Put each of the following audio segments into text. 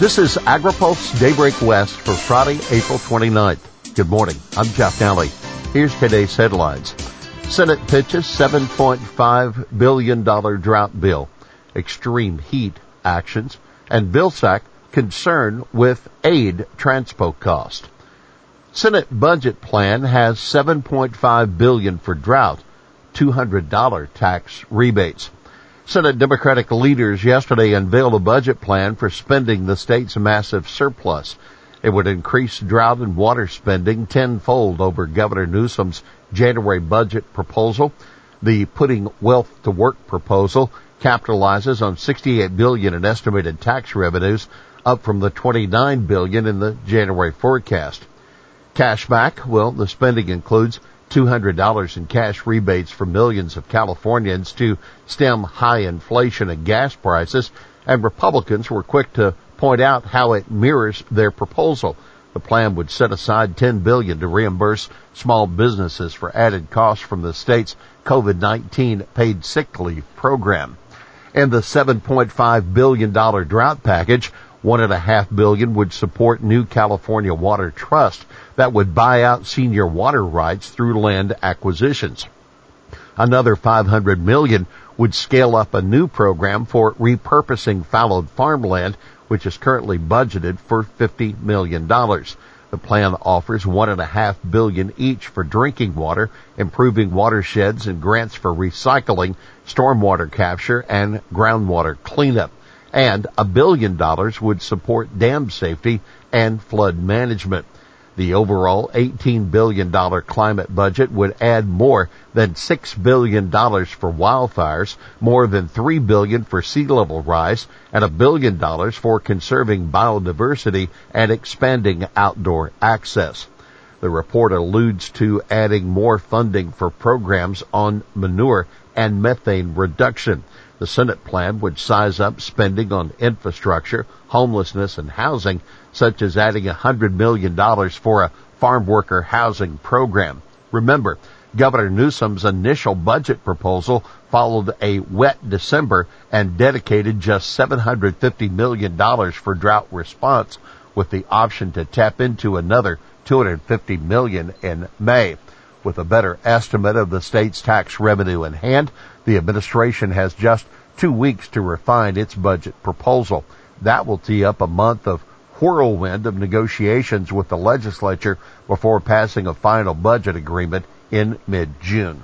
This is AgriPulse Daybreak West for Friday, April 29th. Good morning. I'm Jeff Nalley. Here's today's headlines. Senate pitches $7.5 billion drought bill, extreme heat actions, and Vilsack concern with aid transpo cost. Senate budget plan has 7.5 billion for drought, $200 tax rebates. Senate Democratic leaders yesterday unveiled a budget plan for spending the state's massive surplus. It would increase drought and water spending tenfold over Governor Newsom's January budget proposal. The putting wealth to work proposal capitalizes on 68 billion in estimated tax revenues, up from the 29 billion in the January forecast. Cash back, well, the spending includes $200 in cash rebates for millions of Californians to stem high inflation and gas prices, and Republicans were quick to point out how it mirrors their proposal. The plan would set aside 10 billion to reimburse small businesses for added costs from the state's COVID-19 paid sick leave program. And the 7.5 billion dollar drought package one and a half billion would support new California Water Trust that would buy out senior water rights through land acquisitions. Another 500 million would scale up a new program for repurposing fallowed farmland, which is currently budgeted for $50 million. The plan offers one and a half billion each for drinking water, improving watersheds and grants for recycling, stormwater capture, and groundwater cleanup and a billion dollars would support dam safety and flood management. The overall $18 billion climate budget would add more than $6 billion for wildfires, more than 3 billion for sea level rise, and a billion dollars for conserving biodiversity and expanding outdoor access. The report alludes to adding more funding for programs on manure and methane reduction. The Senate plan would size up spending on infrastructure, homelessness, and housing, such as adding $100 million for a farm worker housing program. Remember, Governor Newsom's initial budget proposal followed a wet December and dedicated just $750 million for drought response with the option to tap into another 250 million in May. With a better estimate of the state's tax revenue in hand, the administration has just two weeks to refine its budget proposal. That will tee up a month of whirlwind of negotiations with the legislature before passing a final budget agreement in mid-June.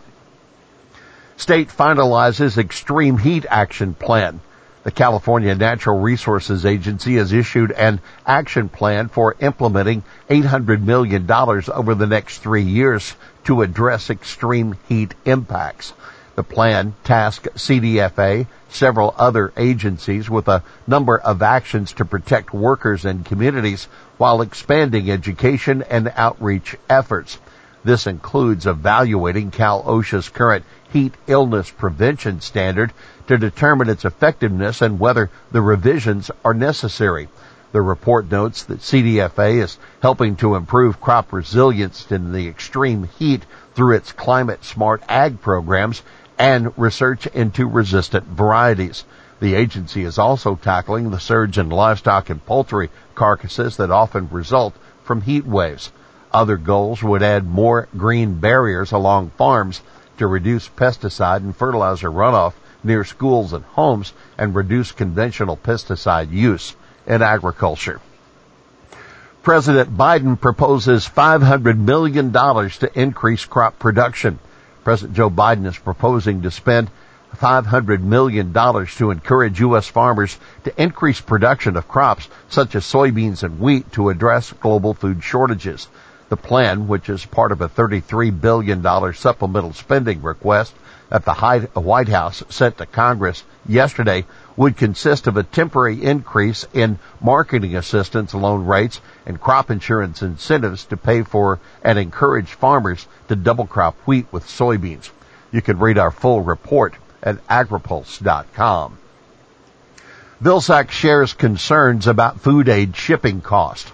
State finalizes extreme heat action plan. The California Natural Resources Agency has issued an action plan for implementing $800 million over the next three years to address extreme heat impacts. The plan tasked CDFA, several other agencies with a number of actions to protect workers and communities while expanding education and outreach efforts. This includes evaluating Cal OSHA's current heat illness prevention standard to determine its effectiveness and whether the revisions are necessary. The report notes that CDFA is helping to improve crop resilience in the extreme heat through its climate smart ag programs and research into resistant varieties. The agency is also tackling the surge in livestock and poultry carcasses that often result from heat waves. Other goals would add more green barriers along farms to reduce pesticide and fertilizer runoff near schools and homes and reduce conventional pesticide use in agriculture. President Biden proposes $500 million to increase crop production. President Joe Biden is proposing to spend $500 million to encourage U.S. farmers to increase production of crops such as soybeans and wheat to address global food shortages. The plan, which is part of a $33 billion supplemental spending request that the White House sent to Congress yesterday, would consist of a temporary increase in marketing assistance loan rates and crop insurance incentives to pay for and encourage farmers to double crop wheat with soybeans. You can read our full report at agripulse.com. Vilsack shares concerns about food aid shipping cost.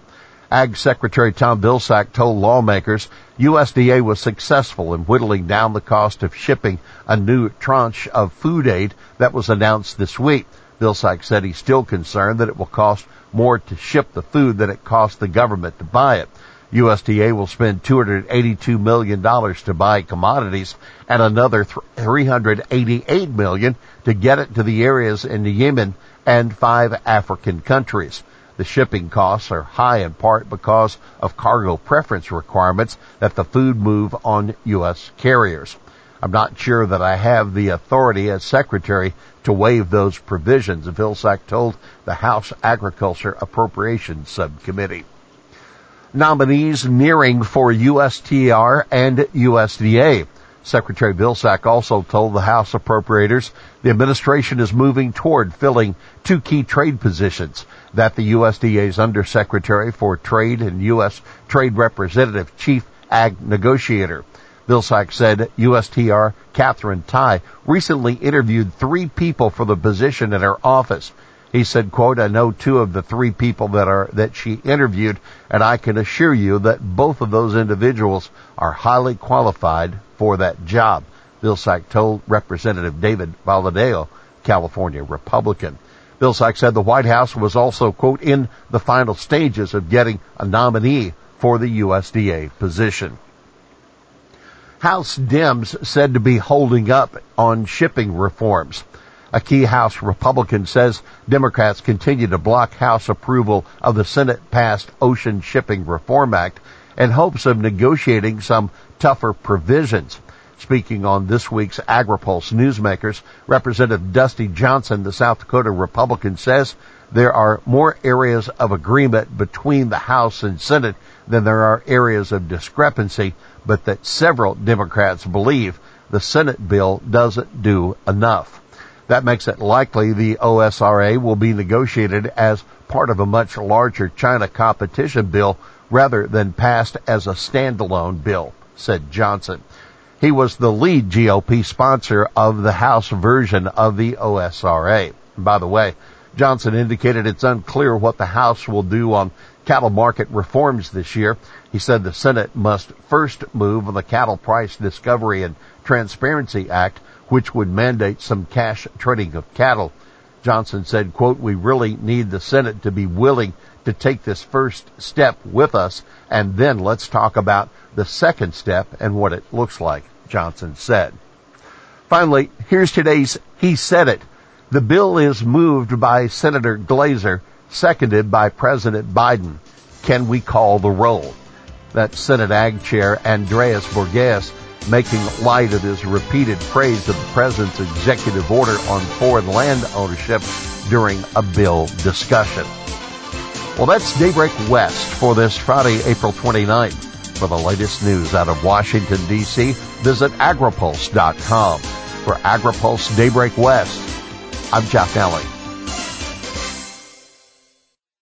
Ag Secretary Tom Vilsack told lawmakers USDA was successful in whittling down the cost of shipping a new tranche of food aid that was announced this week. Vilsack said he's still concerned that it will cost more to ship the food than it costs the government to buy it. USDA will spend $282 million to buy commodities and another 388 million to get it to the areas in Yemen and five African countries. The shipping costs are high in part because of cargo preference requirements that the food move on U.S. carriers. I'm not sure that I have the authority as secretary to waive those provisions, Vilsack told the House Agriculture Appropriations Subcommittee. Nominees nearing for USTR and USDA. Secretary Vilsack also told the House appropriators the administration is moving toward filling two key trade positions that the USDA's Undersecretary for Trade and U.S. Trade Representative Chief Ag Negotiator. Vilsack said USTR Katherine Tai recently interviewed three people for the position in her office. He said, quote, I know two of the three people that are, that she interviewed, and I can assure you that both of those individuals are highly qualified for that job. Vilsack told Representative David Valadao, California Republican. Vilsack said the White House was also, quote, in the final stages of getting a nominee for the USDA position. House Dems said to be holding up on shipping reforms. A key House Republican says Democrats continue to block House approval of the Senate passed Ocean Shipping Reform Act in hopes of negotiating some tougher provisions. Speaking on this week's AgriPulse Newsmakers, Representative Dusty Johnson, the South Dakota Republican, says there are more areas of agreement between the House and Senate than there are areas of discrepancy, but that several Democrats believe the Senate bill doesn't do enough. That makes it likely the OSRA will be negotiated as part of a much larger China competition bill rather than passed as a standalone bill, said Johnson. He was the lead GOP sponsor of the House version of the OSRA. By the way, Johnson indicated it's unclear what the House will do on cattle market reforms this year. He said the Senate must first move on the Cattle Price Discovery and Transparency Act, which would mandate some cash trading of cattle. Johnson said, quote, we really need the Senate to be willing to take this first step with us, and then let's talk about the second step and what it looks like, Johnson said. Finally, here's today's He Said It. The bill is moved by Senator Glazer, seconded by President Biden. Can we call the roll? That's Senate Ag Chair Andreas Borgeas making light of his repeated praise of the President's executive order on foreign land ownership during a bill discussion. Well, that's Daybreak West for this Friday, April 29th. For the latest news out of Washington, D.C., visit agripulse.com. For AgriPulse Daybreak West, I'm Jeff Nalley.